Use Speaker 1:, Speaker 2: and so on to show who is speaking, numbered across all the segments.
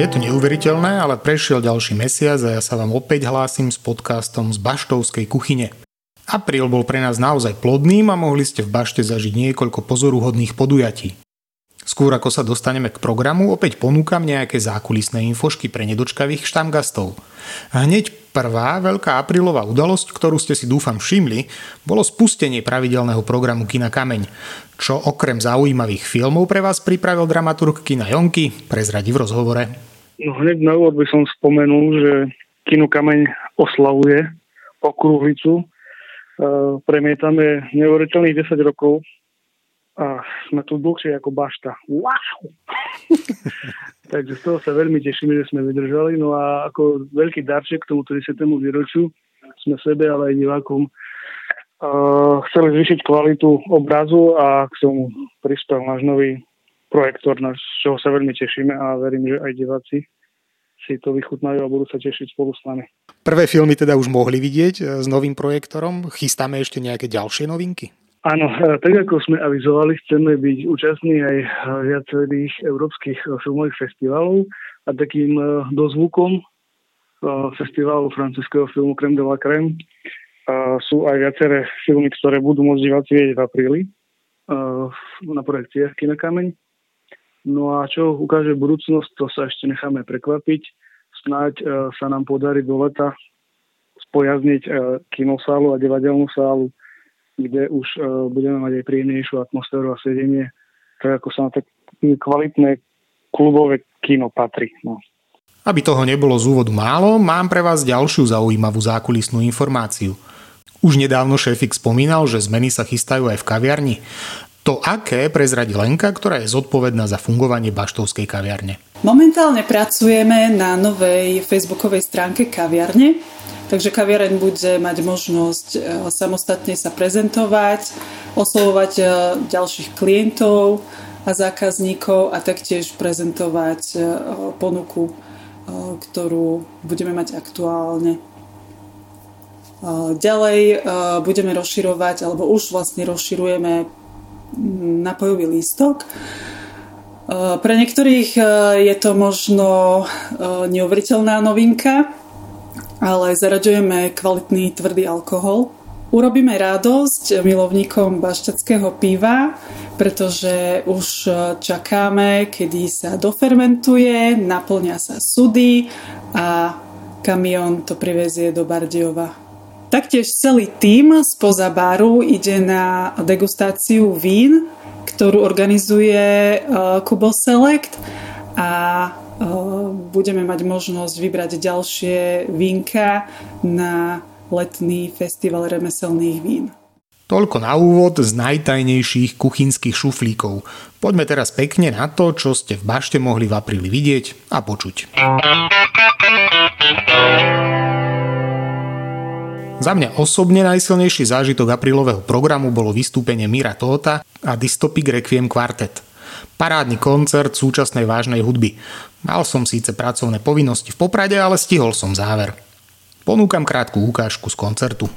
Speaker 1: Je to neuveriteľné, ale prešiel ďalší mesiac a ja sa vám opäť hlásim s podcastom z Baštovskej kuchyne. Apríl bol pre nás naozaj plodným a mohli ste v Bašte zažiť niekoľko pozoruhodných podujatí. Skôr ako sa dostaneme k programu, opäť ponúkam nejaké zákulisné infošky pre nedočkavých štamgastov. Hneď prvá veľká aprílová udalosť, ktorú ste si dúfam všimli, bolo spustenie pravidelného programu Kina Kameň, čo okrem zaujímavých filmov pre vás pripravil dramaturg Kina Jonky, prezradí v rozhovore.
Speaker 2: No hneď na úvod by som spomenul, že Kino Kameň oslavuje okrúhlicu. E, premietame neuveriteľných 10 rokov a sme tu dlhšie ako bašta. Wow! Takže z toho sa veľmi tešíme, že sme vydržali. No a ako veľký darček k tomu 30. výročiu sme sebe, ale aj divákom uh, chceli zvýšiť kvalitu obrazu a k tomu prispel náš nový projektor, z čoho sa veľmi tešíme a verím, že aj diváci si to vychutnajú a budú sa tešiť spolu s nami.
Speaker 1: Prvé filmy teda už mohli vidieť e, s novým projektorom. Chystáme ešte nejaké ďalšie novinky?
Speaker 2: Áno, e, tak ako sme avizovali, chceme byť účastní aj viacerých európskych e, filmových festivalov a takým dozvukom festivalu francúzského filmu Creme de la Creme sú aj viaceré filmy, ktoré budú môcť diváci vidieť v apríli na projekciách Kina Kameň. No a čo ukáže budúcnosť, to sa ešte necháme prekvapiť. Snáď e, sa nám podarí do leta spojazniť e, kinosálu a divadelnú sálu, kde už e, budeme mať aj príjemnejšiu atmosféru a sedenie, tak ako sa na tak kvalitné klubové kino patrí. No.
Speaker 1: Aby toho nebolo z úvodu málo, mám pre vás ďalšiu zaujímavú zákulisnú informáciu. Už nedávno šéfik spomínal, že zmeny sa chystajú aj v kaviarni. To aké prezradí Lenka, ktorá je zodpovedná za fungovanie Baštovskej kaviarne.
Speaker 3: Momentálne pracujeme na novej facebookovej stránke kaviarne, takže kaviareň bude mať možnosť e, samostatne sa prezentovať, oslovovať e, ďalších klientov a zákazníkov a taktiež prezentovať e, ponuku, ktorú budeme mať aktuálne. Ďalej budeme rozširovať, alebo už vlastne rozširujeme napojový lístok. E, pre niektorých e, je to možno e, neuveriteľná novinka, ale zaraďujeme kvalitný tvrdý alkohol. Urobíme radosť milovníkom bašťackého piva, pretože už čakáme, kedy sa dofermentuje, naplňa sa sudy a kamión to privezie do Bardiova. Taktiež celý tím spoza baru ide na degustáciu vín, ktorú organizuje uh, Kubo Select a uh, budeme mať možnosť vybrať ďalšie vínka na letný festival remeselných vín.
Speaker 1: Toľko na úvod z najtajnejších kuchynských šuflíkov. Poďme teraz pekne na to, čo ste v bašte mohli v apríli vidieť a počuť. Za mňa osobne najsilnejší zážitok aprílového programu bolo vystúpenie Mira Tóta a Dystopic Requiem Quartet. Parádny koncert súčasnej vážnej hudby. Mal som síce pracovné povinnosti v Poprade, ale stihol som záver. Ponúkam krátku ukážku z koncertu.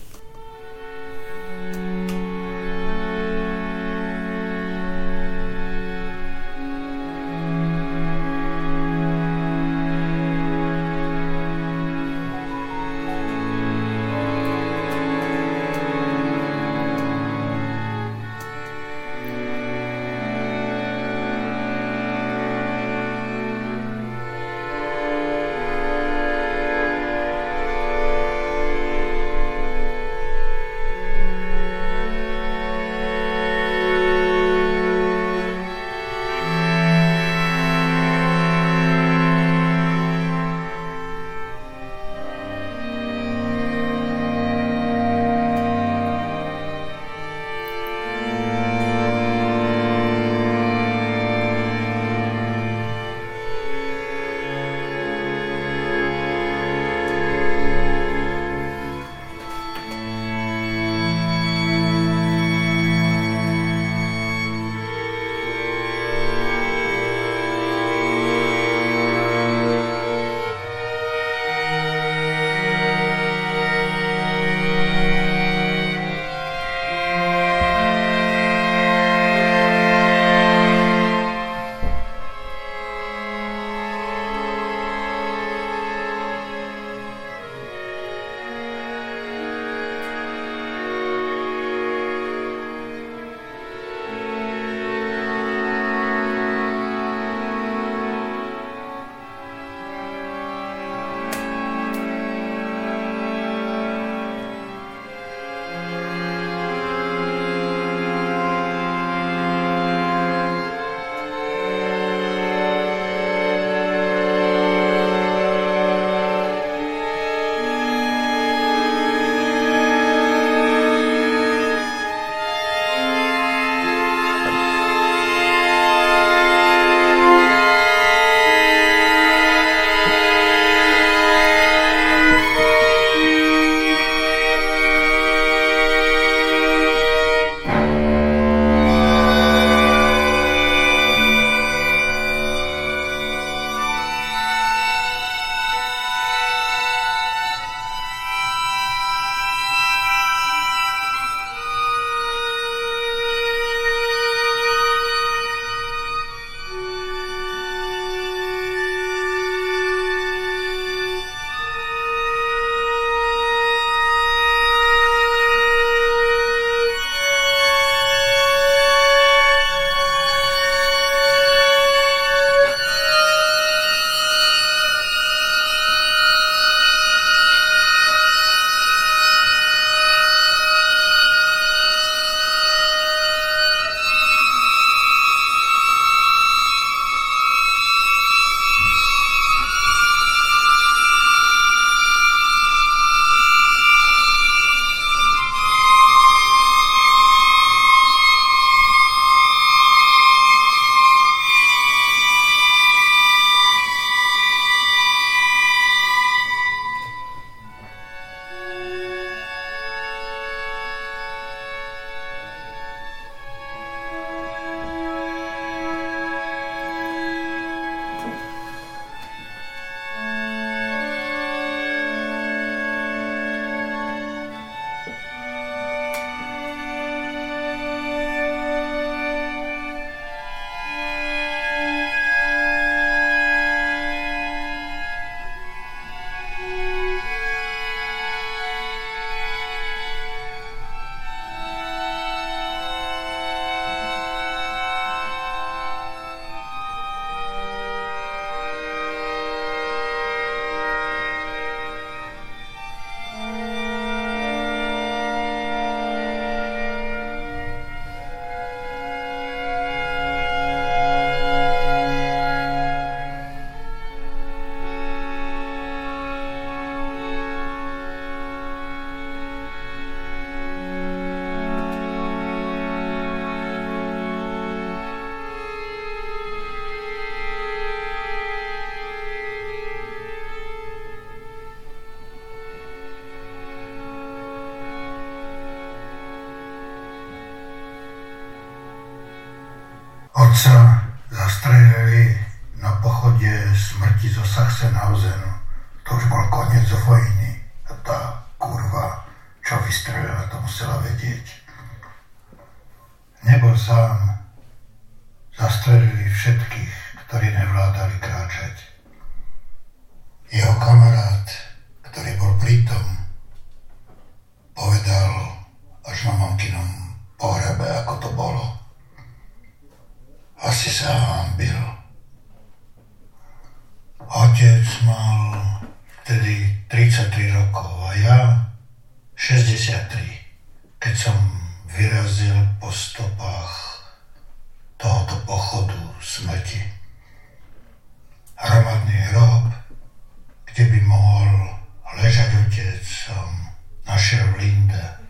Speaker 4: surrender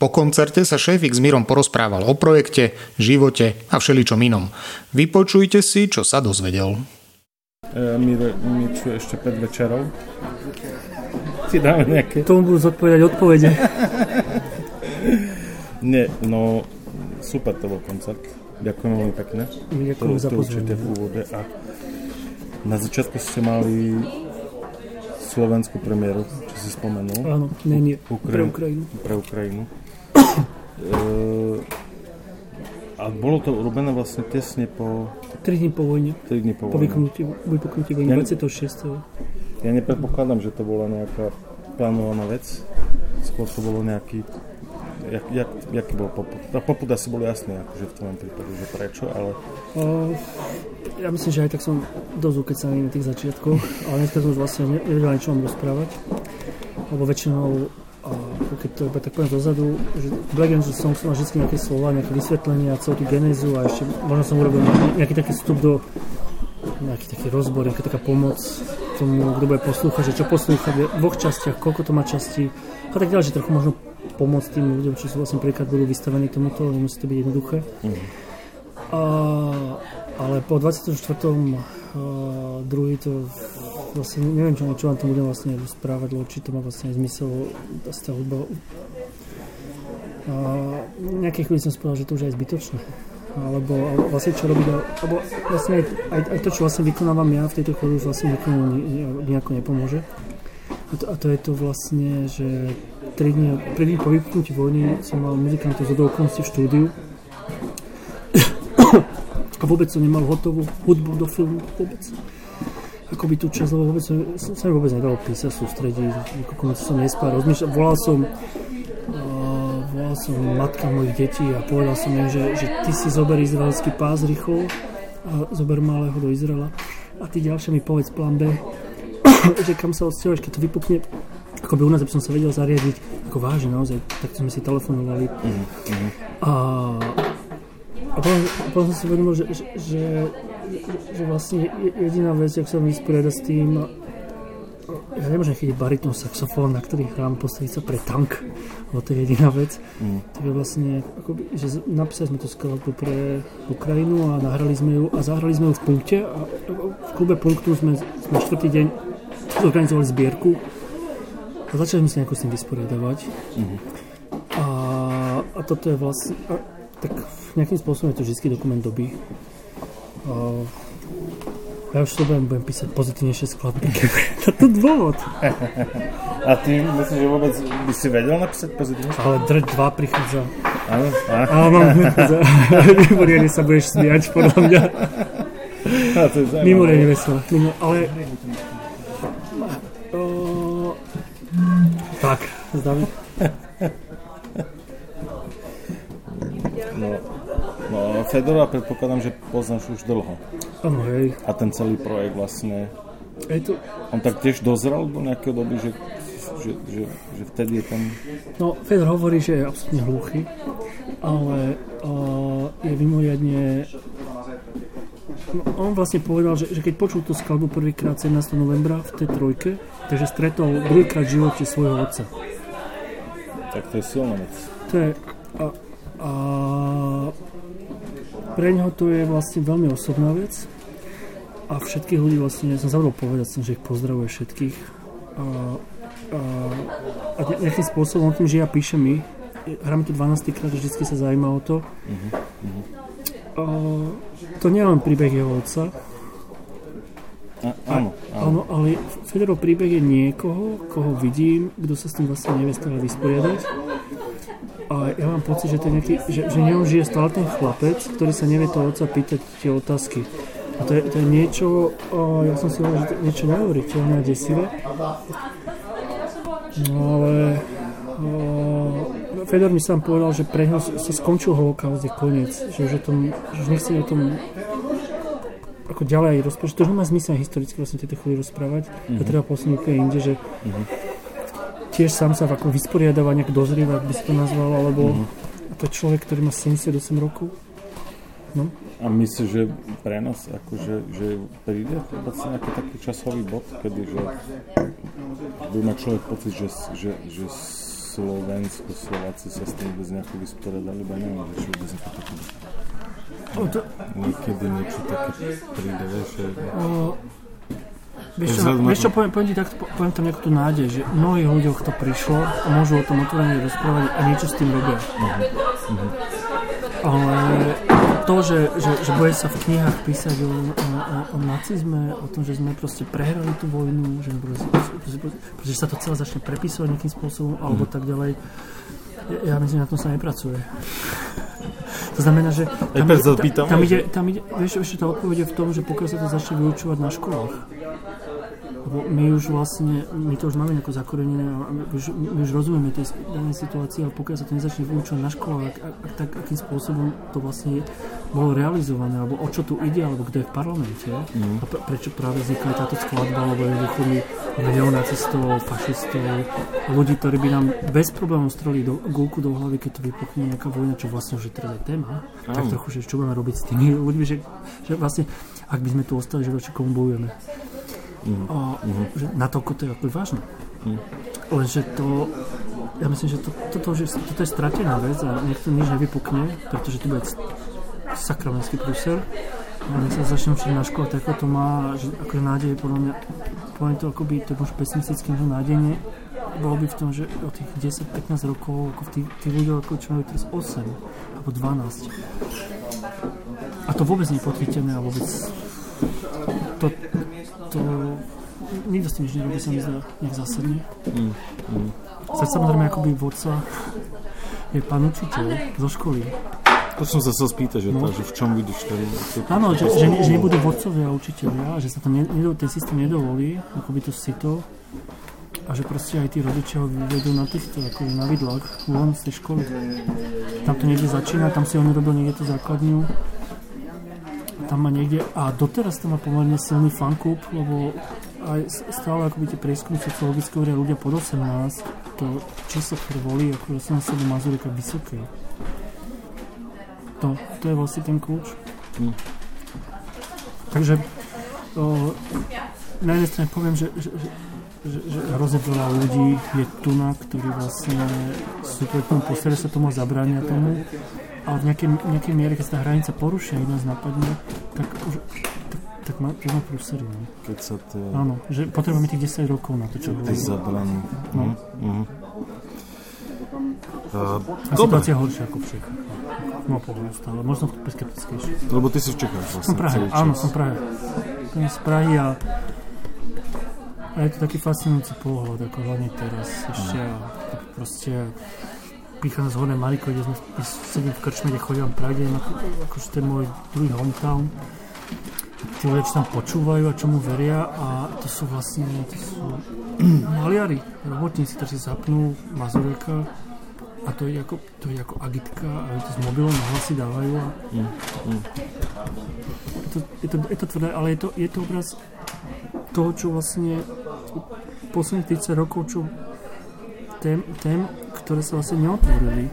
Speaker 4: Po
Speaker 1: koncerte sa šéfik s Mírom porozprával o projekte, živote a všeličom inom. Vypočujte si, čo sa dozvedel.
Speaker 5: E, my, my čo ešte 5 večerov. Ti dáme nejaké...
Speaker 6: Tomu budú zodpovedať odpovede.
Speaker 5: Nie, no super to bol koncert. Ďakujem veľmi pekne.
Speaker 6: Ďakujem za
Speaker 5: určite v úvode. A na začiatku ste mali slovenskú premiéru, čo si spomenul.
Speaker 6: Áno, nie, nie,
Speaker 5: Ukra-
Speaker 6: pre Ukrajinu.
Speaker 5: Pre Ukrajinu. E, a bolo to urobené vlastne tesne po
Speaker 6: 3 dní po vojne,
Speaker 5: 3 dní po
Speaker 6: po
Speaker 5: vojne.
Speaker 6: vypuknutí, vojny
Speaker 5: Ja-
Speaker 6: 26.
Speaker 5: Ja nepredpokladám, že to bola nejaká plánovaná vec. Skôr to bolo nejaký... Jak, jak, jaký bol poput? No poput asi bol jasný, akože v tom prípade, že prečo, ale
Speaker 6: O, ja myslím, že aj tak som dosť ukecaný na tých začiatkoch, ale dneska som už vlastne ne- nevedel čo mám rozprávať. Lebo väčšinou, a keď to iba tak poviem dozadu, že Black Angel Song mal vždy nejaké slova, nejaké vysvetlenia, celú tú genézu a ešte možno som urobil nejaký taký vstup do nejaký taký rozbor, nejaká taká pomoc tomu, kto bude poslúchať, že čo poslúcha v dvoch častiach, koľko to má častí a tak ďalej, že trochu možno pomôcť tým ľuďom, čo sú vlastne príklad budú vystavení tomuto, nemusí to byť jednoduché. A, ale po 24. Uh, druhý to vlastne neviem, čo, čo vám to budem vlastne rozprávať, lebo či to má vlastne aj zmysel tá hudba. A nejaké chvíli som spovedal, že to už je zbytočné. Alebo, vlastne čo robiť, alebo vlastne aj, aj, aj, to, čo vlastne vykonávam ja v tejto chvíli už vlastne nikomu ni- ni- nejako nepomôže. A to, a to je to vlastne, že 3 dní, 3 dní po vypuknutí vojny som mal muzikantov z okolností v štúdiu a vôbec som nemal hotovú hudbu do filmu, vôbec. Akoby tú časť, lebo vôbec som, sa mi vôbec nedalo písať, sústrediť, noci som nespal, rozmýšľal, volal som uh, volal som matka mojich detí a povedal som im, že, že ty si zober izraelský pás rýchlo a zober malého do Izraela. A ty ďalšie mi povedz plán B, že kam sa odsťahuješ, keď to vypukne, ako by u nás, aby som sa vedel zariadiť, ako vážne naozaj, tak sme si telefonovali. A, a potom, potom som si uvedomil, že, že, že, že vlastne je- jediná vec, jak sa vysporiadať s tým, ja nemôžem chytiť baritón saxofón, na ktorý hrám, postaviť sa pre tank, lebo to je jediná vec. Tak je vlastne, akoby, že napísali sme tú skladbu pre Ukrajinu a nahrali sme ju a zahrali sme ju v punkte a v klube punktu sme na štvrtý deň zorganizovali zbierku a začali sme sa nejako s tým vysporiadavať. A, a toto je vlastne, a, tak nejakým spôsobom je to vždy dokument doby. A, ja už to budem, písať pozitívnejšie skladby. to je dôvod.
Speaker 5: A ty myslíš, že vôbec by si vedel napísať pozitívne?
Speaker 6: Ale drť 2 prichádza.
Speaker 5: Áno, á,
Speaker 6: A mám. Mimoriadne sa budeš smiať, podľa mňa.
Speaker 5: to.
Speaker 6: Mimoriadne veselé. Mimo, ale... O, tak, zdáme.
Speaker 5: No, No, Fedora predpokladám, že poznáš už dlho.
Speaker 6: Áno, hej.
Speaker 5: A ten celý projekt vlastne,
Speaker 6: Je to,
Speaker 5: on tak tiež dozrel do nejakého doby, že, že, že, že vtedy je ten...
Speaker 6: no, Fedor hovorí, že je absolútne hluchý, ale uh, je mimoriadne... No, on vlastne povedal, že, že keď počul tú skladbu prvýkrát 17. novembra v tej trojke, takže stretol druhýkrát v živote svojho otca.
Speaker 5: Tak to je silná vec.
Speaker 6: To je... A, a pre neho to je vlastne veľmi osobná vec a všetkých ľudí vlastne, som zabudol povedať, som, že ich pozdravuje všetkých a, a, a ne- nejakým spôsobom tým, že ja píšem my, hráme to 12 krát, vždycky sa zaujíma o to. A, to nie je len príbeh jeho otca,
Speaker 5: A, áno, áno.
Speaker 6: Áno, ale Fedorov príbeh je niekoho, koho vidím, kto sa s tým vlastne nevie stále vysporiadať. A ja mám pocit, že, je nejaký, že, že ňom žije stále ten chlapec, ktorý sa nevie toho otca pýtať tie otázky. A to je, to je niečo, o, ja som si hovoril, že to je niečo neuveriteľné a desivé. No ale o, Fedor mi sám povedal, že pre ňo sa skončil holokaust, je koniec. Že už, o tom, že už nechce o tom ako ďalej rozprávať. To už nemá zmysel historicky vlastne tieto chvíli rozprávať. Mm-hmm. To treba posunúť úplne inde, že mm-hmm. Tiež sám sa ako vysporiadáva, nejak dozrieva, ak by si to nazval, alebo mm-hmm. to je človek, ktorý má 78 rokov. No.
Speaker 5: A myslíš, že pre nás akože, že príde vôbec nejaký taký časový bod, kedy že bude mať človek pocit, že, že, že Slovensko, Slováci sa s tým vôbec nejako vysporiadali, lebo neviem, že či vôbec nejaké také
Speaker 6: O, to,
Speaker 5: niekedy niečo také príde, vieš, že...
Speaker 6: o, vieš čo, vieš čo poviem, poviem ti po- poviem tam nejakú tú nádej, že mnohých ľuďoch to prišlo a môžu o tom otvorene rozprávať a niečo s tým robia. Ale to, že, že, že bude sa v knihách písať o, o, o, o nacizme, o tom, že sme proste prehrali tú vojnu, že, proste, proste, proste, sa to celé začne prepisovať nejakým spôsobom, alebo tak ďalej, ja, ja myslím, že na tom sa nepracuje. To znamená, že tam, tam,
Speaker 5: že-
Speaker 6: ide, tam ide, vieš, ešte tá odpoveď je v tom, že pokiaľ sa to začne vyučovať na školách, lebo my už vlastne, my to už máme nejako zakorenené my už, my už rozumieme tej danej situácii, ale pokiaľ sa to nezačne vyučovať na školách, ak, ak, tak akým spôsobom to vlastne bolo realizované, alebo o čo tu ide, alebo kto je v parlamente, mm. a pre, prečo práve vznikla táto skladba, alebo jednoducho my máme neonacistov, fašistov, ľudí, ktorí by nám bez problémov streli do, gulku do hlavy, keď to vypukne nejaká vojna, čo vlastne už je teraz aj téma, tak
Speaker 5: Áno.
Speaker 6: trochu, že čo budeme robiť s tými ľuďmi, že, že vlastne, ak by sme tu ostali, že voči komu bojujeme. A, že natoľko to je ako vážne. Lenže to, ja myslím, že to, toto, že toto je stratená vec a niekto nič nevypukne, pretože to bude sakramenský prúser. A my sa začneme učiť na škole, tak to má, že akože nádej, podľa mňa, poviem to akoby, to je možno pesimistické, že nádejne, bolo by v tom, že od tých 10-15 rokov, ako tých, tých ľuďov, ako čo majú teraz 8 alebo 12. A to vôbec nie je podchytené a vôbec to, to nikto s tým nič nerobí, sa mi zdá nejak zásadne.
Speaker 5: Mm,
Speaker 6: Sa samozrejme akoby vodca je pán učiteľ zo školy.
Speaker 5: To som sa chcel spýtať, že,
Speaker 6: No.
Speaker 5: to, že v čom vidíš ten...
Speaker 6: Áno, že, že, ne- že nebudú vodcovia a učiteľia, že sa to ne, ten systém nedovolí, akoby to sito a že proste aj tí rodičia ho vyvedú na týchto, ako na vidlách, von z tej školy. Tam to niekde začína, tam si on urobil niekde tú základňu, tam má niekde, a doteraz to má pomerne silný fanklub, lebo aj stále akoby tie prieskumy sociologické hovoria ľudia pod 18, to číslo, ktoré volí, ako 18 Mazurika vysoké. To, to je vlastne ten kľúč. Takže o, na jednej strane poviem, že, že, že, že, hrozne veľa ľudí je tu na, ktorí vlastne sú proti tomu, postaria sa tomu a zabránia tomu. Ale v nejakej, nejakej miere, keď sa tá hranica porušia a nás napadne, tak už tak, tak má, to má prúsery. No.
Speaker 5: Keď sa tie...
Speaker 6: Áno, že potrebujeme tých 10 rokov na to, čo
Speaker 5: Ty zabraní.
Speaker 6: No.
Speaker 5: Mhm, mhm. Uh,
Speaker 6: A
Speaker 5: dobre,
Speaker 6: situácia horšia ako v Čechách. No pohľadu stále, možno skeptickejšie.
Speaker 5: lebo ty si v Čechách vlastne
Speaker 6: Som Prahe, áno, som Prahe. Som z Prahy a, a je to taký fascinujúci pohľad, ako hlavne teraz ešte a proste prichádzam z Hornej Mariko, kde sme sedím v krčme, kde chodím pravidelne, ako, akože to je môj druhý hometown. Tí ľudia, čo tam počúvajú a čomu veria a to sú vlastne, to sú maliari, robotníci, ktorí si zapnú Mazureka a to je ako, to je ako agitka a to s mobilom hlasy dávajú a mm, mm. Je, to, je, to, je to tvrdé, ale je to, je to obraz toho, čo vlastne posledných 30 rokov, čo tém, tém, ktoré sa vlastne neotvorili.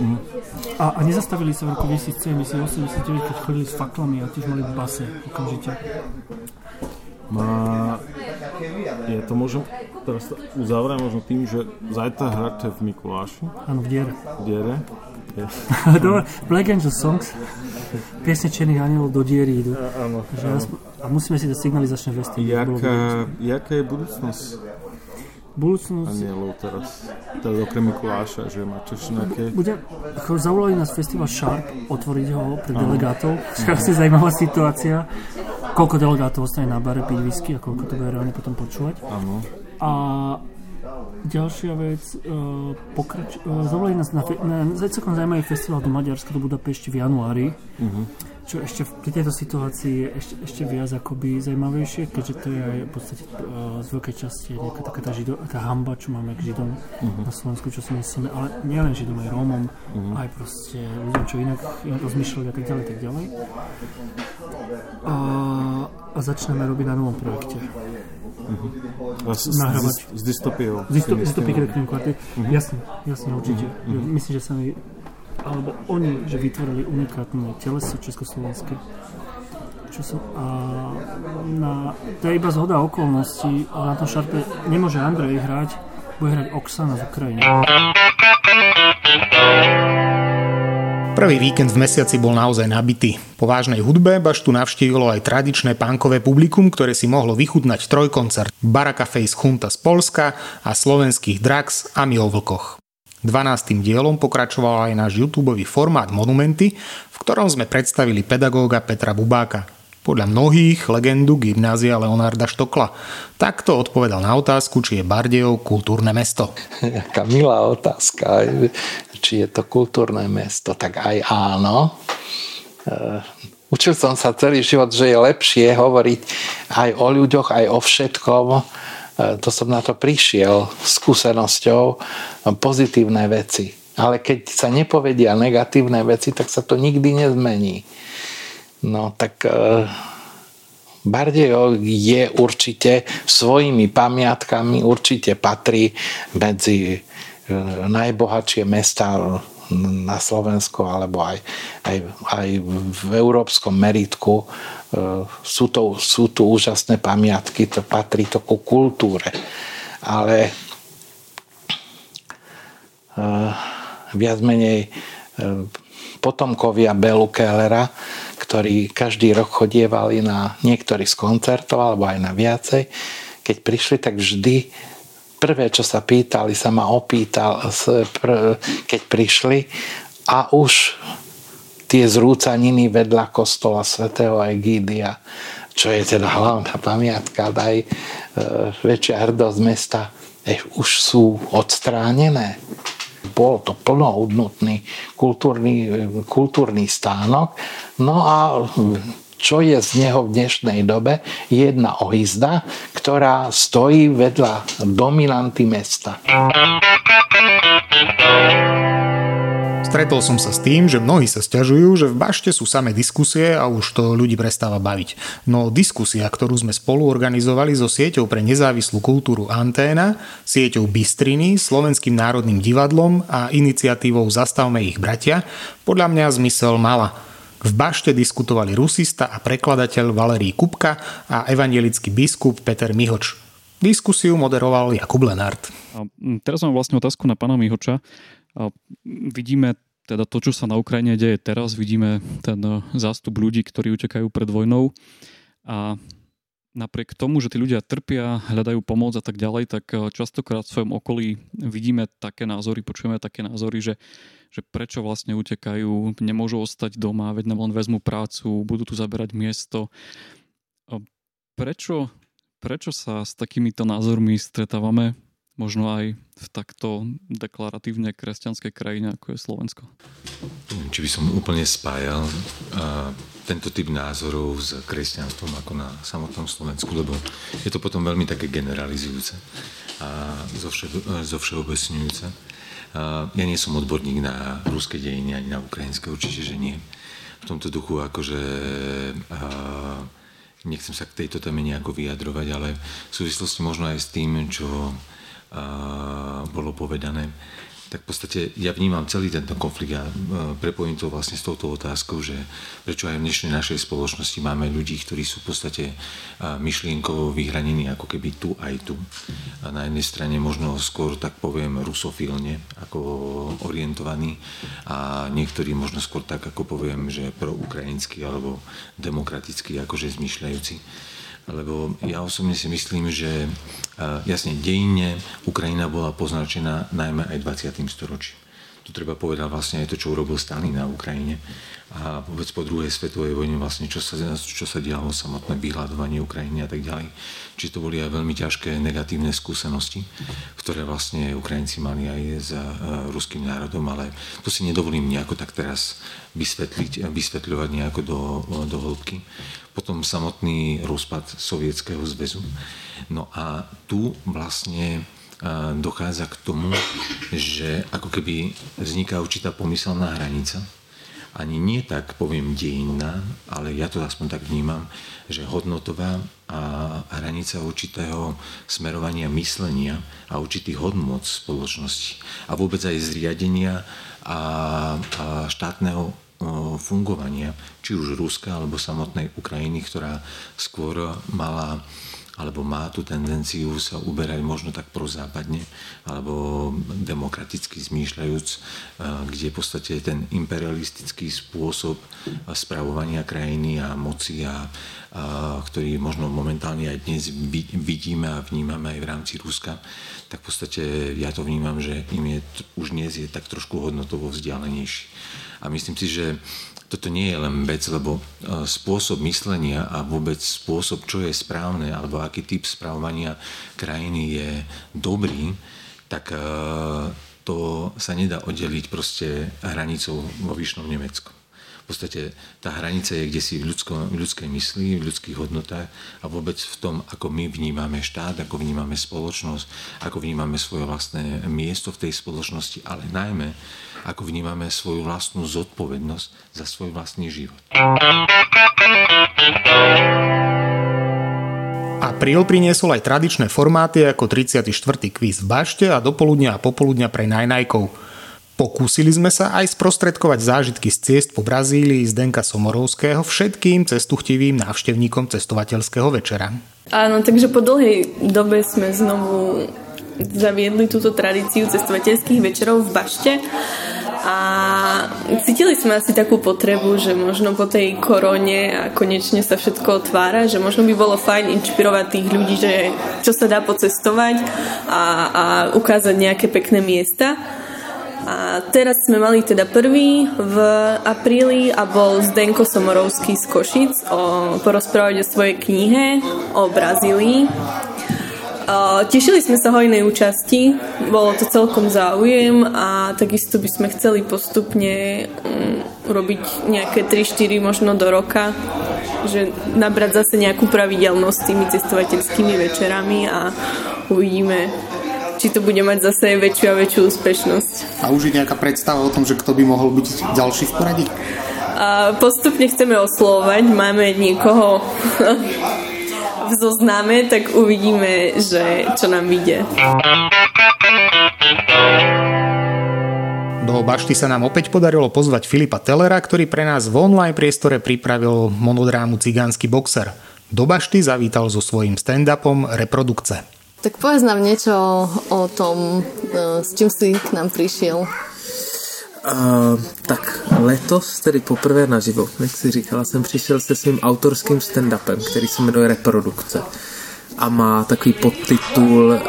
Speaker 6: Mm. A, a nezastavili sa v roku 2007, 2089, keď chodili s faklami a tiež mali base okamžite.
Speaker 5: Má, ja to môžem teraz to uzavriem možno tým, že zajtra hráte v Mikuláši.
Speaker 6: Áno, v diere.
Speaker 5: V diere.
Speaker 6: Dobre, Black Angel Songs, piesne Černých anielov do diery idú.
Speaker 5: Áno.
Speaker 6: A musíme si dať signalizačné vesty.
Speaker 5: Jaká, jaká je budúcnosť?
Speaker 6: Budúcnosť...
Speaker 5: Anielov teraz, teraz okrem Mikuláša, že máte nejaké...
Speaker 6: Bude, ako zavolali nás festival Sharp, otvoriť ho pre delegátov, čo je asi zaujímavá situácia. Koľko delegátov ostane na bare piť whisky a koľko to bude reálne potom počúvať.
Speaker 5: Áno.
Speaker 6: A ďalšia vec, uh, pokrač, uh, zavolali nás na, fe- na, na celkom zaujímavý festival do Maďarska, do Budapešti v januári. Uh-huh čo ešte v tejto situácii je ešte, ešte viac akoby zaujímavejšie, keďže to je v podstate uh, z veľkej časti nejaká taká tá, žido, tá hamba, čo máme k Židom uh-huh. na Slovensku, čo si myslíme, ale nielen Židom, aj Rómom, uh-huh. aj proste ľuďom, čo inak, inak rozmýšľali a tak ďalej, tak ďalej. A, a začneme robiť na novom projekte.
Speaker 5: Uh-huh. S, nahrávať. S, s dystopiou.
Speaker 6: S dystopiou kvarty. Uh-huh. Jasne, jasne, určite. Uh-huh. Myslím, že sa mi alebo oni, že vytvorili unikátne teleso československé. Čo som, a na, to je iba zhoda okolností, ale na tom šarpe nemôže Andrej hrať, bude hrať Oksana z Ukrajiny.
Speaker 1: Prvý víkend v mesiaci bol naozaj nabitý. Po vážnej hudbe baštu navštívilo aj tradičné pánkové publikum, ktoré si mohlo vychutnať trojkoncert Baraka Face Chunta z Polska a slovenských Drax a Mil Vlkoch. 12. dielom pokračoval aj náš YouTube formát Monumenty, v ktorom sme predstavili pedagóga Petra Bubáka. Podľa mnohých legendu gymnázia Leonarda Štokla. Takto odpovedal na otázku, či je Bardejov kultúrne mesto.
Speaker 7: Jaká milá otázka, či je to kultúrne mesto. Tak aj áno. E, učil som sa celý život, že je lepšie hovoriť aj o ľuďoch, aj o všetkom, to som na to prišiel skúsenosťou pozitívne veci. Ale keď sa nepovedia negatívne veci, tak sa to nikdy nezmení. No tak e, Bardejov je určite svojimi pamiatkami, určite patrí medzi e, najbohatšie mesta na Slovensku alebo aj, aj, aj v európskom meritku E, sú, to, sú tu úžasné pamiatky, to patrí to ku kultúre. Ale uh, viac menej uh, potomkovia Belu Kellera, ktorí každý rok chodievali na niektorý z koncertov alebo aj na viacej, keď prišli, tak vždy prvé, čo sa pýtali, sa ma opýtal, keď prišli a už tie zrúcaniny vedľa kostola svätého Egídia, čo je teda hlavná pamiatka, aj e, väčšia hrdosť mesta, e, už sú odstránené. Bol to plnohodnotný kultúrny, kultúrny stánok. No a čo je z neho v dnešnej dobe? Jedna ohyzda, ktorá stojí vedľa dominanty mesta.
Speaker 1: Stretol som sa s tým, že mnohí sa stiažujú, že v bašte sú samé diskusie a už to ľudí prestáva baviť. No diskusia, ktorú sme spolu organizovali so sieťou pre nezávislú kultúru Anténa, sieťou Bystriny, Slovenským národným divadlom a iniciatívou Zastavme ich bratia, podľa mňa zmysel mala. V bašte diskutovali rusista a prekladateľ Valerí Kupka a evangelický biskup Peter Mihoč. Diskusiu moderoval Jakub Lenart.
Speaker 8: A teraz mám vlastne otázku na pána Mihoča. Vidíme teda to, čo sa na Ukrajine deje teraz, vidíme ten eh, zástup ľudí, ktorí utekajú pred vojnou a napriek tomu, že tí ľudia trpia, hľadajú pomoc a tak ďalej, tak eh, častokrát v svojom okolí vidíme také názory, počujeme také názory, že, že prečo vlastne utekajú, nemôžu ostať doma, veď nám len vezmu prácu, budú tu zaberať miesto. Prečo, prečo sa s takýmito názormi stretávame? Možno aj v takto deklaratívne kresťanskej krajine, ako je Slovensko?
Speaker 9: Či by som úplne spájal. tento typ názorov s kresťanstvom ako na samotnom Slovensku, lebo je to potom veľmi také generalizujúce a zo všeobecňujúce. Ja nie som odborník na ruské dejiny ani na ukrajinské, určite, že nie. V tomto duchu akože nechcem sa k tejto téme nejako vyjadrovať, ale v súvislosti možno aj s tým, čo bolo povedané, tak v podstate ja vnímam celý tento konflikt a prepojím to vlastne s touto otázkou, že prečo aj v dnešnej našej spoločnosti máme ľudí, ktorí sú v podstate myšlienkovo vyhranení ako keby tu aj tu. A na jednej strane možno skôr tak poviem rusofilne ako orientovaní a niektorí možno skôr tak ako poviem, že proukrajinsky alebo demokraticky akože zmyšľajúci lebo ja osobne si myslím, že jasne dejine Ukrajina bola poznačená najmä aj 20. storočím. Tu treba povedať vlastne aj to, čo urobil Stalin na Ukrajine a vôbec po druhej svetovej vojne vlastne, čo sa, čo sa dialo, samotné vyhľadovanie Ukrajiny a tak ďalej. Čiže to boli aj veľmi ťažké negatívne skúsenosti, ktoré vlastne Ukrajinci mali aj s uh, ruským národom, ale to si nedovolím nejako tak teraz vysvetliť, vysvetľovať nejako do, do hĺbky. Potom samotný rozpad Sovietskeho zväzu. No a tu vlastne dochádza k tomu, že ako keby vzniká určitá pomyselná hranica, ani nie tak, poviem, dejinná, ale ja to aspoň tak vnímam, že hodnotová a hranica určitého smerovania myslenia a určitých hodnot spoločnosti a vôbec aj zriadenia a, a štátneho fungovania, či už Ruska alebo samotnej Ukrajiny, ktorá skôr mala alebo má tú tendenciu sa uberať možno tak prozápadne, alebo demokraticky zmýšľajúc, kde v podstate ten imperialistický spôsob spravovania krajiny a moci, a, a, ktorý možno momentálne aj dnes vidíme a vnímame aj v rámci Ruska, tak v podstate ja to vnímam, že im je už dnes je tak trošku hodnotovo vzdialenejší. A myslím si, že toto nie je len vec, lebo e, spôsob myslenia a vôbec spôsob, čo je správne, alebo aký typ správania krajiny je dobrý, tak e, to sa nedá oddeliť proste hranicou vo Vyšnom Nemecku. Podstate tá hranica je kde si v, ľudsko, v ľudskej mysli, v ľudských hodnotách a vôbec v tom, ako my vnímame štát, ako vnímame spoločnosť, ako vnímame svoje vlastné miesto v tej spoločnosti, ale najmä ako vnímame svoju vlastnú zodpovednosť za svoj vlastný život.
Speaker 1: Apríl priniesol aj tradičné formáty ako 34. kvíz v bašte a dopoludnia a popoludnia pre najnajkov. Pokúsili sme sa aj sprostredkovať zážitky z ciest po Brazílii z Denka Somorovského všetkým cestuchtivým návštevníkom cestovateľského večera.
Speaker 10: Áno, takže po dlhej dobe sme znovu zaviedli túto tradíciu cestovateľských večerov v Bašte a cítili sme asi takú potrebu, že možno po tej korone a konečne sa všetko otvára, že možno by bolo fajn inšpirovať tých ľudí, že čo sa dá pocestovať a, a ukázať nejaké pekné miesta. A teraz sme mali teda prvý v apríli a bol Zdenko Somorovský z Košic o, porozprávať o svojej knihe o Brazílii. Tešili sme sa hojnej účasti, bolo to celkom záujem a takisto by sme chceli postupne um, robiť nejaké 3-4 možno do roka, že nabrať zase nejakú pravidelnosť tými cestovateľskými večerami a uvidíme, či to bude mať zase väčšiu a väčšiu úspešnosť.
Speaker 1: A už je nejaká predstava o tom, že kto by mohol byť ďalší v poradí?
Speaker 10: A postupne chceme oslovať, máme niekoho v zozname, tak uvidíme, že čo nám vyjde.
Speaker 1: Do Bašty sa nám opäť podarilo pozvať Filipa Tellera, ktorý pre nás v online priestore pripravil monodrámu Cigánsky boxer. Do Bašty zavítal so svojím stand-upom Reprodukce.
Speaker 11: Tak povedz nám niečo o tom, e, s čím si k nám prišiel.
Speaker 12: Uh, tak letos, tedy poprvé naživo, jak si říkala, jsem přišel se svým autorským stand-upem, který se jmenuje Reprodukce a má takový podtitul uh,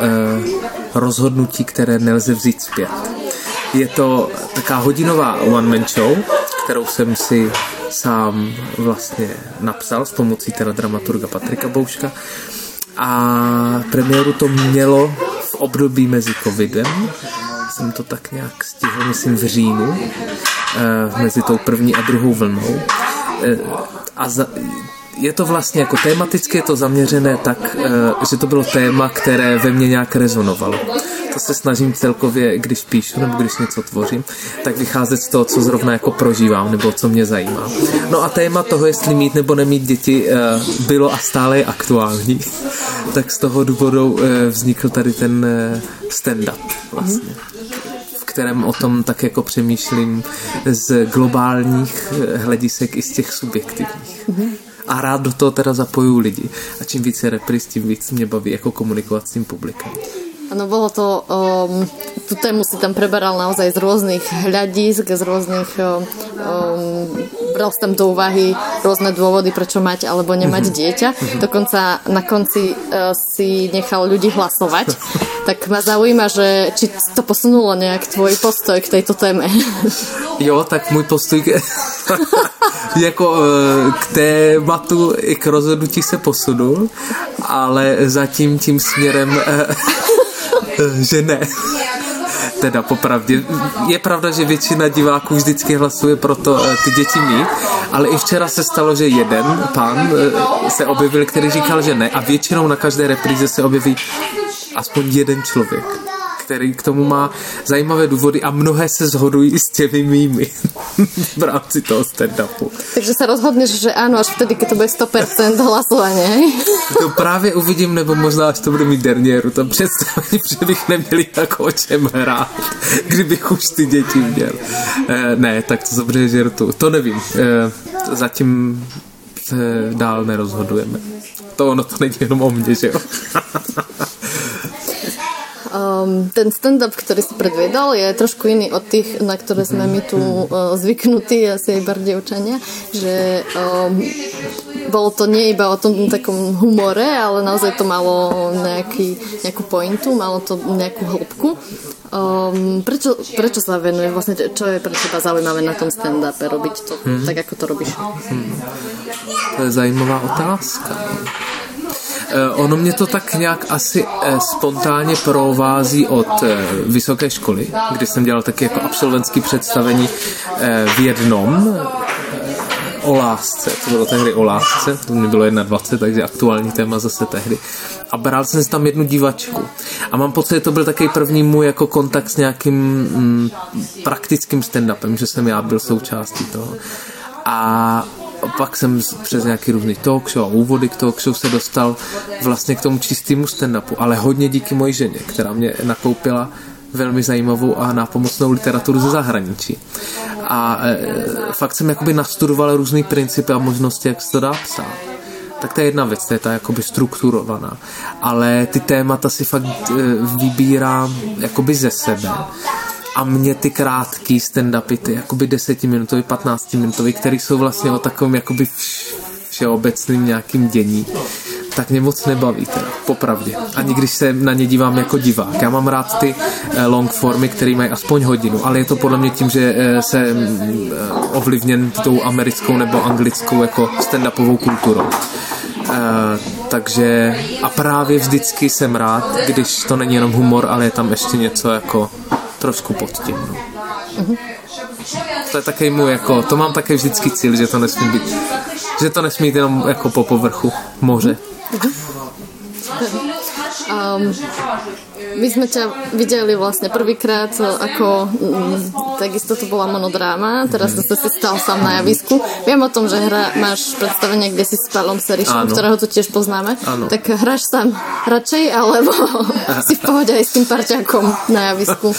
Speaker 12: Rozhodnutí, které nelze vzít zpět. Je to taká hodinová one-man show, kterou jsem si sám vlastně napsal s pomocí teda dramaturga Patrika Bouška a premiéru to mělo v období mezi covidem jsem to tak nějak stihl, myslím v říjnu, eh, mezi tou první a druhou vlnou. a za, je to vlastně jako tematicky je to zaměřené tak, že to bylo téma, které ve mně nějak rezonovalo. To se snažím celkově, když píšu nebo když něco tvořím, tak vycházet z toho, co zrovna jako prožívám nebo co mě zajímá. No a téma toho, jestli mít nebo nemít děti, bylo a stále je aktuální. Tak z toho důvodu vznikl tady ten stand-up vlastně kterém o tom tak jako přemýšlím z globálních hledisek i z těch subjektivních. A rád do toho teda zapojuju lidi. A čím více repris, tím víc mě baví jako komunikovat s tím publikem.
Speaker 11: Ano, bolo to, um, tú tému si tam preberal naozaj z rôznych hľadísk, z rôznych um, bral si tam do úvahy rôzne dôvody, prečo mať alebo nemať mm-hmm. dieťa. Mm-hmm. Dokonca na konci uh, si nechal ľudí hlasovať. tak ma zaujíma, že či to posunulo nejak tvoj postoj k tejto téme.
Speaker 12: jo, tak můj postoj k, jako uh, k tématu i k rozhodnutí se posunul, ale zatím tím směrem uh, že ne. Teda popravdě. Je pravda, že většina diváků vždycky hlasuje pro to eh, ty děti mít, ale i včera se stalo, že jeden pán eh, se objevil, který říkal, že ne a většinou na každé repríze se objeví aspoň jeden člověk který k tomu má zajímavé důvody a mnohé se zhodují s těmi mými v rámci toho stand-upu.
Speaker 11: Takže se rozhodneš, že ano, až vtedy, když to bude 100% hlasování.
Speaker 12: to právě uvidím, nebo možná až to bude mít derniéru, to představení, že bych neměli tak o čem hrát, kdybych už ty děti měl. E, ne, tak to dobře žertu. To nevím. E, zatím se dál nerozhodujeme. To ono to není jenom o mně, že jo?
Speaker 11: Um, ten stand-up, ktorý si predviedol, je trošku iný od tých, na ktoré sme my tu uh, zvyknutí, asi aj bardejovčania, že um, bolo to nie iba o tom takom humore, ale naozaj to malo nejaký, nejakú pointu, malo to nejakú hĺbku. Um, prečo, prečo sa venuje, vlastne čo je pre teba zaujímavé na tom stand-upe, robiť to hmm. tak, ako to robíš? Hmm.
Speaker 12: To je zajímavá otázka. Eh, ono mě to tak nějak asi eh, spontánně provází od eh, vysoké školy, kdy jsem dělal taky jako absolventský představení v jednom o lásce, to bylo tehdy o lásce, to mě bylo 21, takže aktuální téma zase tehdy. A bral jsem si tam jednu divačku. A mám pocit, že to byl takový první můj jako kontakt s nějakým mm, praktickým stand-upem, že jsem já byl součástí toho. A pak jsem přes nějaký různý talk show a úvody k talk show se dostal vlastně k tomu čistému stand-upu, ale hodně díky mojí ženě, která mě nakoupila velmi zajímavou a nápomocnou literaturu ze zahraničí. A e, fakt jsem jakoby nastudoval různé principy a možnosti, jak se to dá psát. Tak to je jedna věc, to je ta jakoby strukturovaná. Ale ty témata si fakt e, vybírám jakoby ze sebe a mě ty krátký stand-upy, ty jakoby desetiminutový, patnáctiminutový, který jsou vlastně o takovém jakoby všeobecným nějakým dění, tak mě moc nebaví teda, popravdě. Ani když se na ně dívám jako divák. Já mám rád ty eh, long formy, které mají aspoň hodinu, ale je to podle mě tím, že eh, se mm, eh, ovlivněn tou americkou nebo anglickou jako stand-upovou kulturou. Uh, takže a právě vždycky jsem rád, když to není jenom humor, ale je tam ještě něco jako trošku pod. Uh-huh. To je takový můj, jako, to mám také vždycky cíl, že to nesmí být, že to nesmí být jenom jako po povrchu moře. Uh-huh.
Speaker 11: Um, my sme ťa videli vlastne prvýkrát ako mm, takisto to bola monodráma, teraz zase si stal sám na javisku. Viem o tom, že hra, máš predstavenie, kde si s Pavlom Serišom, ktorého tu tiež poznáme. Áno. Tak hráš sám radšej, alebo si v pohode aj s tým parťákom na javisku?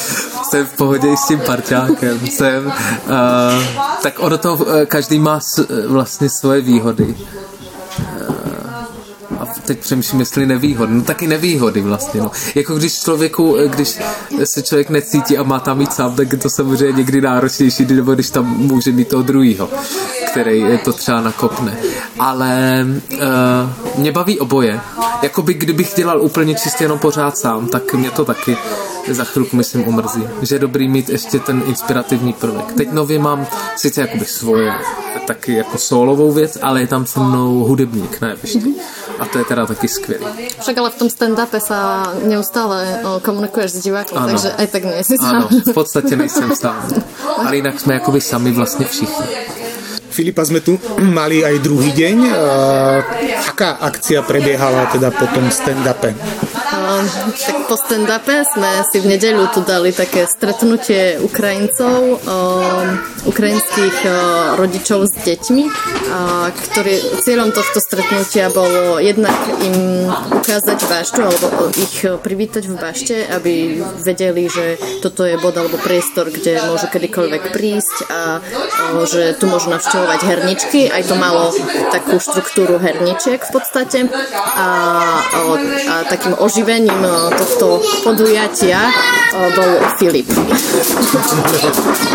Speaker 12: Jsem v pohodě i s tím parťákem. Jsem, uh, tak ono to, uh, každý má s, uh, vlastně svoje výhody teď přemýšlím, jestli nevýhody. No taky nevýhody vlastně. No. Jako když člověku, když se člověk necítí a má tam mít sám, tak je to samozřejmě někdy náročnější, nebo když tam může mít toho druhého, který to třeba nakopne. Ale uh, mě baví oboje. Jakoby kdybych dělal úplně čistě jenom pořád sám, tak mě to taky za chvilku myslím omrzí. Že je dobrý mít ještě ten inspirativní prvek. Teď nově mám sice jakoby svoje taky jako solovou věc, ale je tam se mnou hudebník na jevišti. A to je teda taky skvělý.
Speaker 11: Však ale v tom stand-upe sa neustále komunikuješ s divákom, ano. takže aj tak nejsi sám.
Speaker 12: Ano, v podstatě nejsem sám. Ale jinak jsme jakoby sami vlastně všichni.
Speaker 1: Filipa sme tu mali aj druhý deň. Aká akcia prebiehala teda po tom stand-upe?
Speaker 11: Tak po stand-upe sme si v nedeľu tu dali také stretnutie Ukrajincov, ukrajinských rodičov s deťmi, ktorý, cieľom tohto stretnutia bolo jednak im ukázať baštu alebo ich privítať v bašte, aby vedeli, že toto je bod alebo priestor, kde môžu kedykoľvek prísť a že tu môžu navštevovať herničky. Aj to malo takú štruktúru herničiek v podstate a, a takým oživením tohto podujatia bol Filip.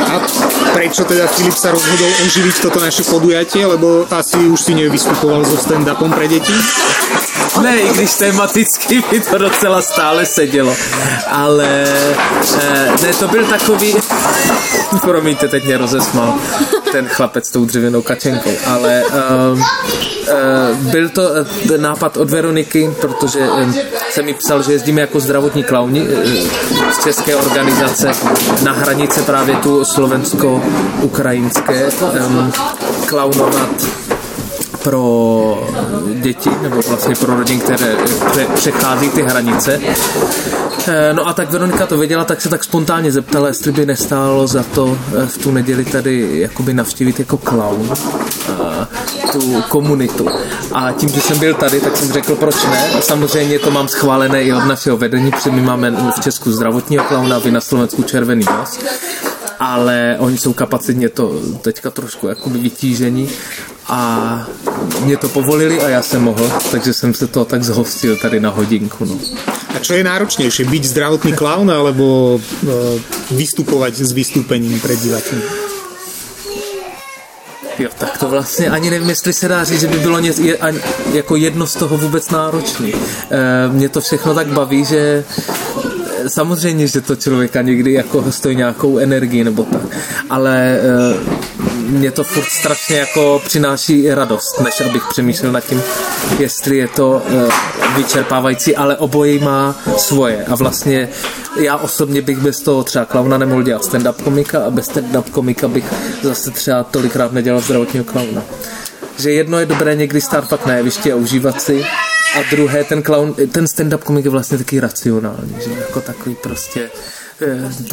Speaker 1: A prečo teda Filip sa rozhodol oživiť toto naše podujatie? Lebo asi už si nevystupoval so stand-upom pre deti?
Speaker 12: Ne, i když tematicky mi to docela stále sedělo. Ale ne, to byl takový... Promiňte, teď mě rozesmal ten chlapec s tou dřevěnou kačenkou, ale uh, uh, byl to uh, nápad od Veroniky, protože uh, se mi psal, že jezdíme jako zdravotní klauni uh, z české organizace na hranice právě tu slovensko-ukrajinské um, klaunovat pro děti, nebo vlastně pro rodin, které přechází ty hranice. Eh, no a tak Veronika to věděla, tak se tak spontánně zeptala, jestli by nestálo za to eh, v tu neděli tady jakoby navštívit jako clown eh, tu komunitu. A tím, že jsem byl tady, tak jsem řekl, proč ne. Samozřejmě to mám schválené i od našeho vedení, protože my máme v Česku zdravotního klauna, vy na Slovensku červený nos ale oni jsou kapacitně to teďka trošku jakoby vytížení a mě to povolili a já jsem mohl, takže jsem se to tak zhostil tady na hodinku. No.
Speaker 1: A čo je náročnejšie, byť zdravotný klaun alebo uh, vystupovať s vystúpením pred divákmi?
Speaker 12: Jo, tak to vlastně ani nevím, jestli se dá říct, že by bylo ně, je, ani, jako jedno z toho vůbec náročný. E, mě to všechno tak baví, že samozřejmě, že to člověka někdy jako stojí nějakou energii nebo tak, ale e, mě to furt strašně jako přináší radost, než abych přemýšlel nad tím, jestli je to e, vyčerpávající, ale obojí má svoje a vlastně já osobně bych bez toho třeba klauna nemohl dělat stand-up komika a bez stand-up komika bych zase třeba tolikrát nedělal zdravotního klauna. Že jedno je dobré někdy stát na jevišti a užívat si a druhé, ten clown, ten stand-up komik je vlastně taky racionální, že jako takový prostě eh,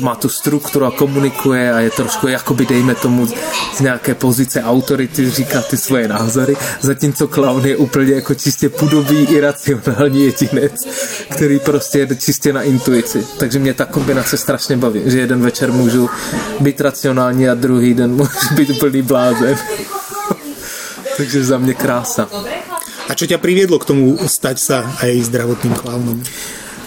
Speaker 12: má tu strukturu a komunikuje a je trošku jakoby dejme tomu z nějaké pozice autority říká ty svoje názory, zatímco clown je úplně jako čistě pudový iracionální jedinec, který prostě jede čistě na intuici. Takže mě ta kombinace strašně baví, že jeden večer můžu být racionální a druhý den můžu být úplný blázen. Takže za mě krása.
Speaker 1: A čo ťa priviedlo k tomu stať sa aj zdravotným klaunom?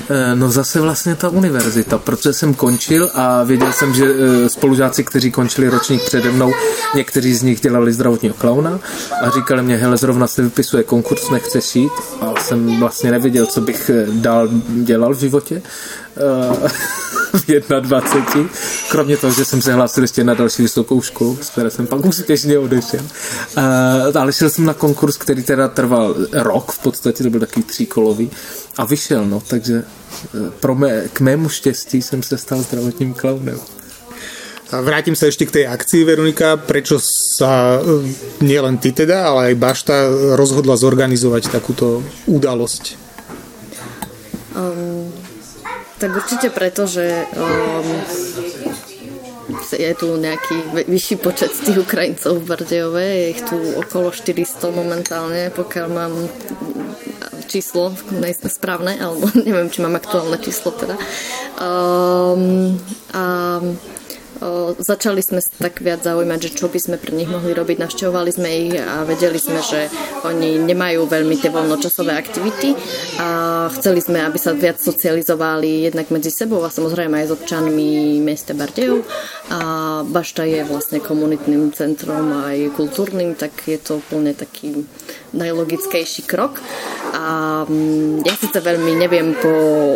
Speaker 12: Eh, no zase vlastně ta univerzita, protože jsem končil a věděl jsem, že eh, spolužáci, kteří končili ročník přede mnou, někteří z nich dělali zdravotního klauna a říkali mě, hele, zrovna se vypisuje konkurs, nechceš jít? A jsem vlastně nevěděl, co bych eh, dál dělal v životě v 21. Kromě toho, že jsem se hlásil ještě na další vysokou školu, z které jsem pak úspěšně odešel. Ale šel jsem na konkurs, který teda trval rok, v podstatě to byl takový tříkolový a vyšel, no, takže e, pro mé, k mému štěstí jsem se stal zdravotním klaunem.
Speaker 1: A vrátim sa ešte k tej akcii, Veronika. Prečo sa nielen ty teda, ale aj Bašta rozhodla zorganizovať takúto udalosť?
Speaker 11: Um, tak určite preto, že um, je tu nejaký vyšší počet tých Ukrajincov v Bardejove, je ich tu okolo 400 momentálne, pokiaľ mám číslo správne, alebo neviem, či mám aktuálne číslo teda. Um, a začali sme sa tak viac zaujímať, že čo by sme pre nich mohli robiť. Navštevovali sme ich a vedeli sme, že oni nemajú veľmi tie voľnočasové aktivity a chceli sme, aby sa viac socializovali jednak medzi sebou a samozrejme aj s občanmi mesta Bardejov. A Bašta je vlastne komunitným centrom aj kultúrnym, tak je to úplne taký najlogickejší krok. A mm, ja síce veľmi neviem po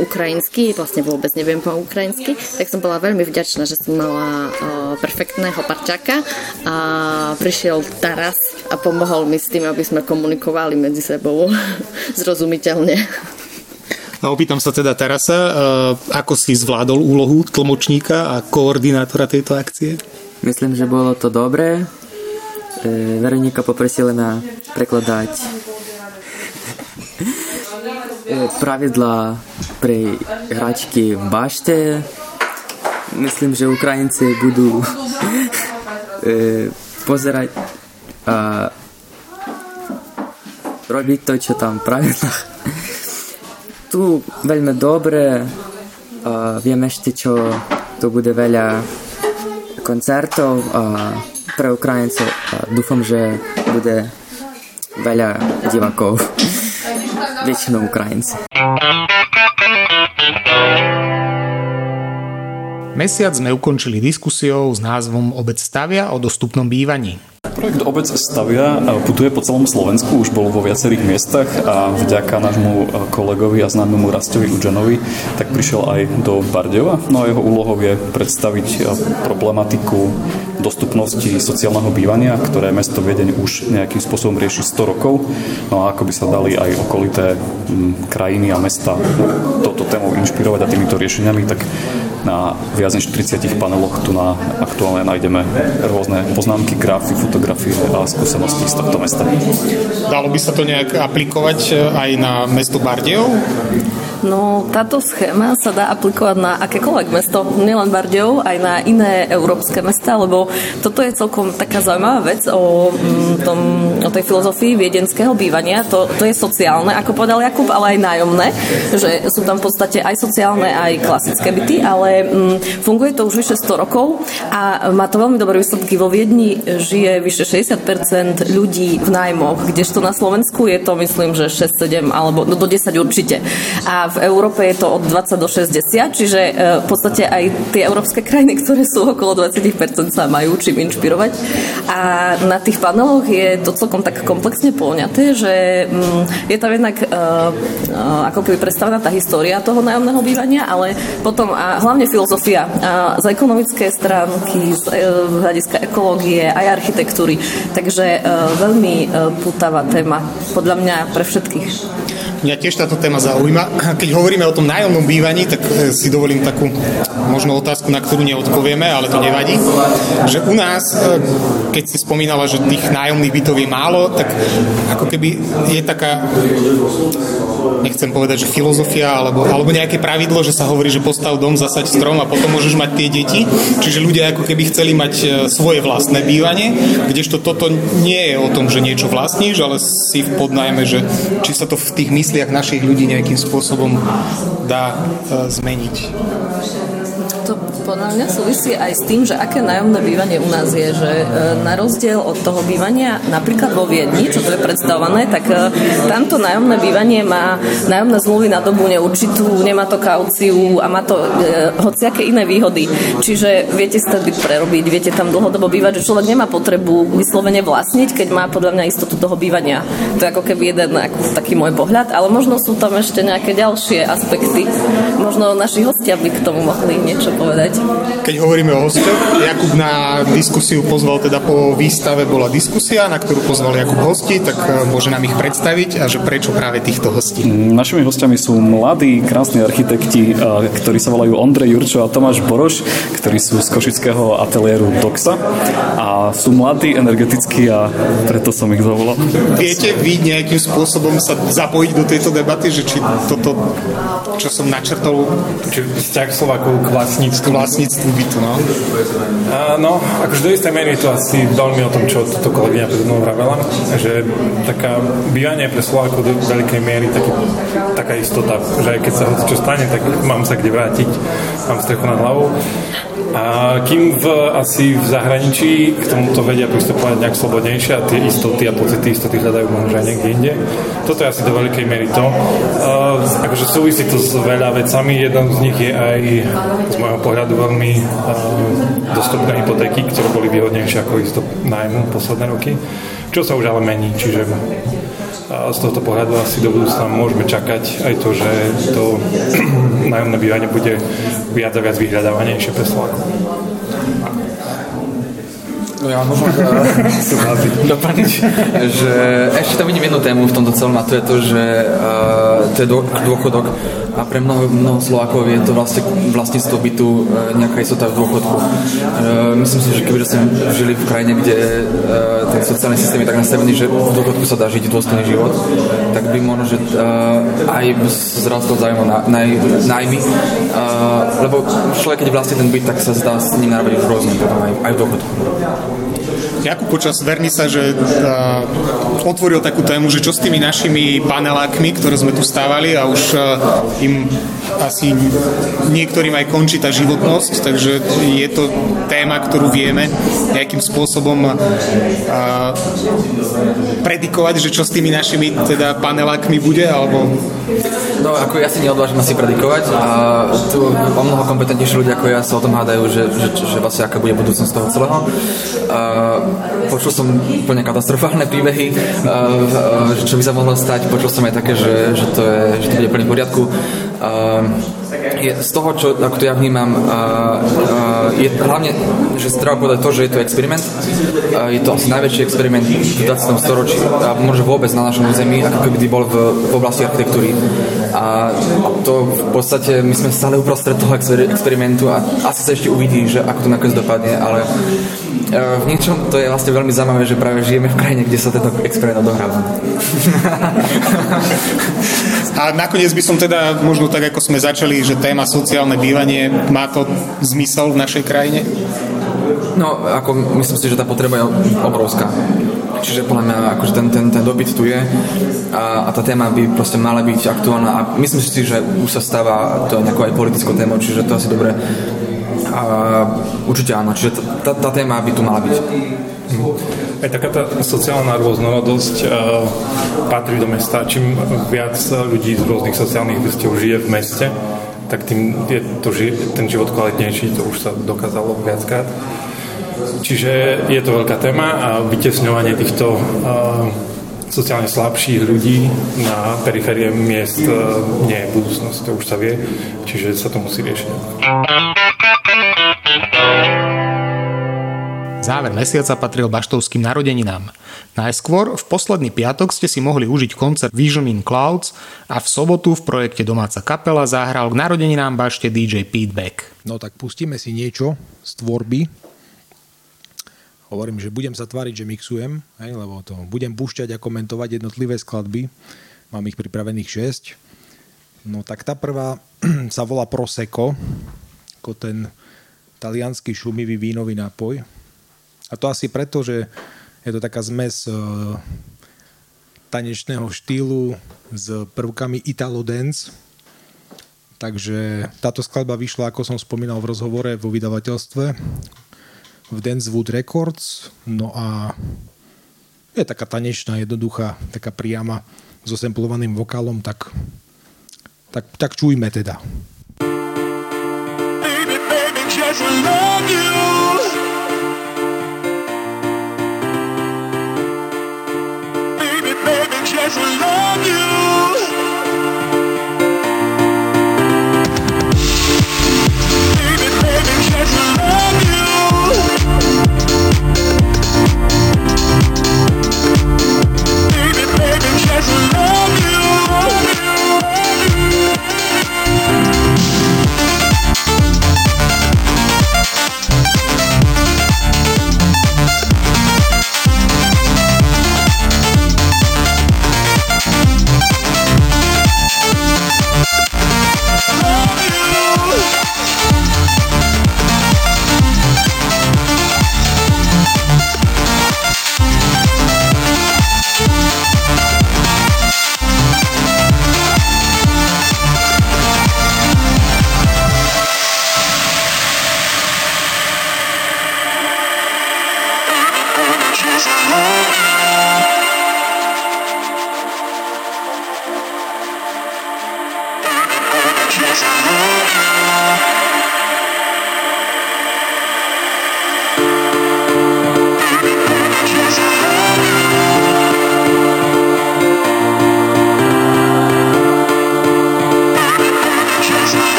Speaker 11: ukrajinsky, vlastne vôbec neviem po ukrajinsky, tak som bola veľmi vďačná, že som mala perfektného parčaka a prišiel Taras a pomohol mi s tým, aby sme komunikovali medzi sebou zrozumiteľne.
Speaker 1: No, opýtam sa teda Tarasa, ako si zvládol úlohu tlmočníka a koordinátora tejto akcie?
Speaker 13: Myslím, že bolo to dobré
Speaker 14: Veronika poprosila ma prekladať pravidla pre hračky v bašte. Budú pozerať a robiť to, čo tam pravidla. Tu veľmi dobre a viem ešte, čo tu bude veľa koncertov a pre Ukrajincov a dúfam, že bude veľa divákov. Väčšinou Ukrajinci.
Speaker 15: Mesiac sme ukončili diskusiou s názvom Obec stavia o dostupnom bývaní.
Speaker 8: Projekt Obec stavia putuje po celom Slovensku, už bol vo viacerých miestach a vďaka nášmu kolegovi a známemu Rastovi Udžanovi tak prišiel aj do Bardeva. No a jeho úlohou je predstaviť problematiku dostupnosti sociálneho bývania, ktoré mesto Viedeň už nejakým spôsobom rieši 100 rokov. No a ako by sa dali aj okolité krajiny a mesta touto témou inšpirovať a týmito riešeniami, tak na viac než 30 paneloch tu na aktuálne nájdeme rôzne poznámky, grafy, fotografie a skúsenosti z tohto mesta.
Speaker 15: Dalo by sa to nejak aplikovať e, aj na mesto Bardejov?
Speaker 16: No, táto schéma sa dá aplikovať na akékoľvek mesto, nielen Bardejov, aj na iné európske mesta, lebo toto je celkom taká zaujímavá vec o, mm, tom, o tej filozofii viedenského bývania. To, to je sociálne, ako povedal Jakub, ale aj nájomné, že sú tam v podstate aj sociálne, aj klasické byty, ale mm, funguje to už vyše 100 rokov a má to veľmi dobré výsledky. Vo Viedni žije vyše 60% ľudí v nájmoch, kdežto na Slovensku je to myslím, že 6-7 alebo no, do 10 určite. A v Európe je to od 20 do 60, čiže e, v podstate aj tie európske krajiny, ktoré sú okolo 20% sa majú čím inšpirovať. A na tých paneloch je to celkom tak komplexne poňaté, že mm, je tam jednak e, e, ako keby predstavená tá história toho nájomného bývania, ale potom a hlavne filozofia z ekonomické stránky, z hľadiska ekológie, aj architektúry. Takže veľmi putavá téma, podľa mňa pre všetkých.
Speaker 15: Mňa tiež táto téma zaujíma. Keď hovoríme o tom nájomnom bývaní, tak e, si dovolím takú možno otázku, na ktorú neodpovieme, ale to nevadí. Že u nás, e, keď si spomínala, že tých nájomných bytov je málo, tak ako keby je taká nechcem povedať, že filozofia alebo, alebo nejaké pravidlo, že sa hovorí, že postav dom, zasaď strom a potom môžeš mať tie deti. Čiže ľudia ako keby chceli mať e, svoje vlastné bývanie, kdežto toto nie je o tom, že niečo vlastníš, ale si v podnajme, že či sa to v tých mysliach našich ľudí nejakým spôsobom dá uh, zmeniť
Speaker 16: podľa mňa súvisí aj s tým, že aké nájomné bývanie u nás je, že e, na rozdiel od toho bývania napríklad vo Viedni, čo to je predstavované, tak e, tamto nájomné bývanie má nájomné zmluvy na dobu neurčitú, nemá to kauciu a má to e, hociaké iné výhody. Čiže viete si byt prerobiť, viete tam dlhodobo bývať, že človek nemá potrebu vyslovene vlastniť, keď má podľa mňa istotu toho bývania. To je ako keby jeden ako, taký môj pohľad, ale možno sú tam ešte nejaké ďalšie aspekty. Možno naši hostia by k tomu mohli niečo povedať.
Speaker 15: Keď hovoríme o hostoch, Jakub na diskusiu pozval teda po výstave bola diskusia, na ktorú pozval Jakub hosti, tak e, môže nám ich predstaviť a že prečo práve týchto hostí.
Speaker 8: Našimi hostiami sú mladí, krásni architekti, e, ktorí sa volajú Ondrej Jurčo a Tomáš Boroš, ktorí sú z košického ateliéru Doxa a sú mladí, energetickí a preto som ich zavolal.
Speaker 15: Viete vy nejakým spôsobom sa zapojiť do tejto debaty, že či toto, čo som načrtol...
Speaker 13: Či vzťah Slovákov k vlastní
Speaker 15: vlastníctvu, vlastníctvu bytu, no?
Speaker 13: A, no, akože do istej miery to asi veľmi o tom, čo toto kolegyňa pred mnou vravela, že taká bývanie pre Slovákov do veľkej miery taký, taká istota, že aj keď sa hoci čo stane, tak mám sa kde vrátiť, mám strechu nad hlavou. A kým v, asi v zahraničí k tomuto vedia pristupovať nejak slobodnejšie a tie istoty a pocity istoty hľadajú možno aj niekde inde. Toto je asi do veľkej miery to. Uh, akože súvisí to s veľa vecami. Jeden z nich je aj z môjho pohľadu veľmi uh, dostupné hypotéky, ktoré boli výhodnejšie ako isto nájmu posledné roky. Čo sa už ale mení, čiže a z tohto pohľadu asi do budúcna môžeme čakať aj to, že to nájomné bývanie bude viac a viac vyhľadávanejšie pre Slovákov.
Speaker 17: No ja môžem doplniť, že ešte tam vidím jednu tému v tomto celom a to je to, že uh, to je dôchodok a pre mnoho, mnoho Slovákov je to vlastne vlastníctvo bytu uh, nejaká istota v dôchodku. Uh, myslím si, že keby sme žili v krajine, kde uh, ten sociálny systém je tak nastavený, že v dôchodku sa dá žiť dôstojný život, tak by možno, že aj zrastol zájmo na, na, najmy, lebo človek, keď vlastní ten byt, tak sa zdá s ním narobiť potom aj, aj v dôchodku.
Speaker 1: Jakub počas Vernisa, že uh, otvoril takú tému, že čo s tými našimi panelákmi, ktoré sme tu stávali a už im asi niektorým aj končí tá životnosť, takže je to téma, ktorú vieme nejakým spôsobom uh, predikovať, že čo s tými našimi teda panelákmi bude, alebo...
Speaker 17: No, ako ja si neodvážim asi predikovať a tu o mnoho kompetentnejší ľudia ako ja sa o tom hádajú, že, že, že vlastne aká bude budúcnosť toho celého. Uh, počul som úplne katastrofálne príbehy, uh, uh, čo by sa mohlo stať. Počul som aj také, že, že, to, je, že to bude plne v poriadku. Uh, je, z toho, čo ako to ja vnímam, uh, uh, je hlavne, že si treba povedať to, že je to experiment. Uh, je to asi najväčší experiment v 20. storočí a možno vôbec na našom území, ako keby bol v, v oblasti architektúry. A to v podstate, my sme stále uprostred toho experimentu a asi sa ešte uvidí, že ako to nakoniec dopadne, ale v niečom to je vlastne veľmi zaujímavé, že práve žijeme v krajine, kde sa tento experiment odohráva.
Speaker 1: A nakoniec by som teda, možno tak ako sme začali, že téma sociálne bývanie, má to zmysel v našej krajine?
Speaker 17: No, ako myslím si, že tá potreba je obrovská. Čiže podľa mňa akože ten, ten, ten dopyt tu je a, a tá téma by proste mala byť aktuálna a myslím si, že už sa stáva to nejakou aj politickou témou, čiže to asi dobre a určite áno, čiže tá, tá téma by tu mala byť.
Speaker 13: Aj taká tá sociálna rôznorodosť uh, patrí do mesta. Čím viac ľudí z rôznych sociálnych vrstiev žije v meste, tak tým je to, ten život kvalitnejší, to už sa dokázalo viackrát. Čiže je to veľká téma a vytesňovanie týchto uh, sociálne slabších ľudí na periférie miest nie je budúcnosť, to už sa vie, čiže sa to musí riešiť.
Speaker 1: Záver mesiaca patril baštovským narodeninám. Najskôr v posledný piatok ste si mohli užiť koncert Vision in Clouds a v sobotu v projekte Domáca kapela zahral k narodeninám bašte DJ Beck.
Speaker 18: No tak pustíme si niečo z tvorby. Hovorím, že budem sa tváriť, že mixujem, hej, lebo to budem púšťať a komentovať jednotlivé skladby. Mám ich pripravených 6. No tak tá prvá sa volá Prosecco, ako ten talianský šumivý vínový nápoj a to asi preto, že je to taká zmes uh, tanečného štýlu s prvkami Italo Dance. Takže táto skladba vyšla, ako som spomínal v rozhovore, vo vydavateľstve v Dancewood Records. No a je taká tanečná, jednoduchá, taká priama so semplovaným vokálom, tak, tak, tak čujme teda. Baby, baby, just love you. Just love you.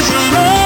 Speaker 1: is love.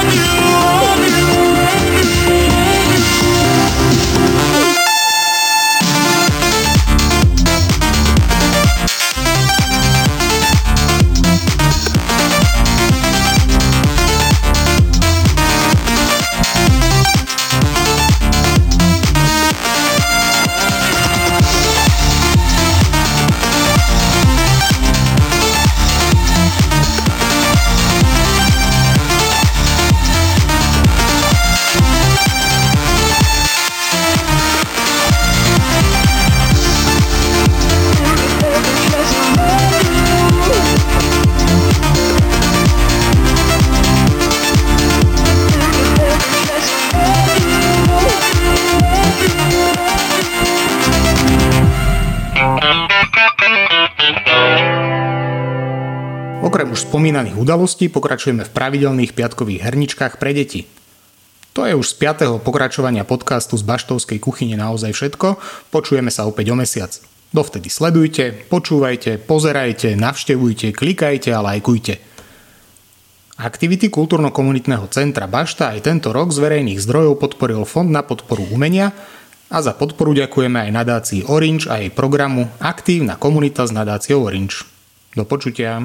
Speaker 1: Udalostí pokračujeme v pravidelných piatkových herničkách pre deti. To je už z 5. pokračovania podcastu z Baštovskej kuchyne naozaj všetko. Počujeme sa opäť o mesiac. Dovtedy sledujte, počúvajte, pozerajte, navštevujte, klikajte a lajkujte. Aktivity Kultúrno-komunitného centra Bašta aj tento rok z verejných zdrojov podporil Fond na podporu umenia a za podporu ďakujeme aj nadácii Orange a jej programu Aktívna komunita s nadáciou Orange. Do počutia.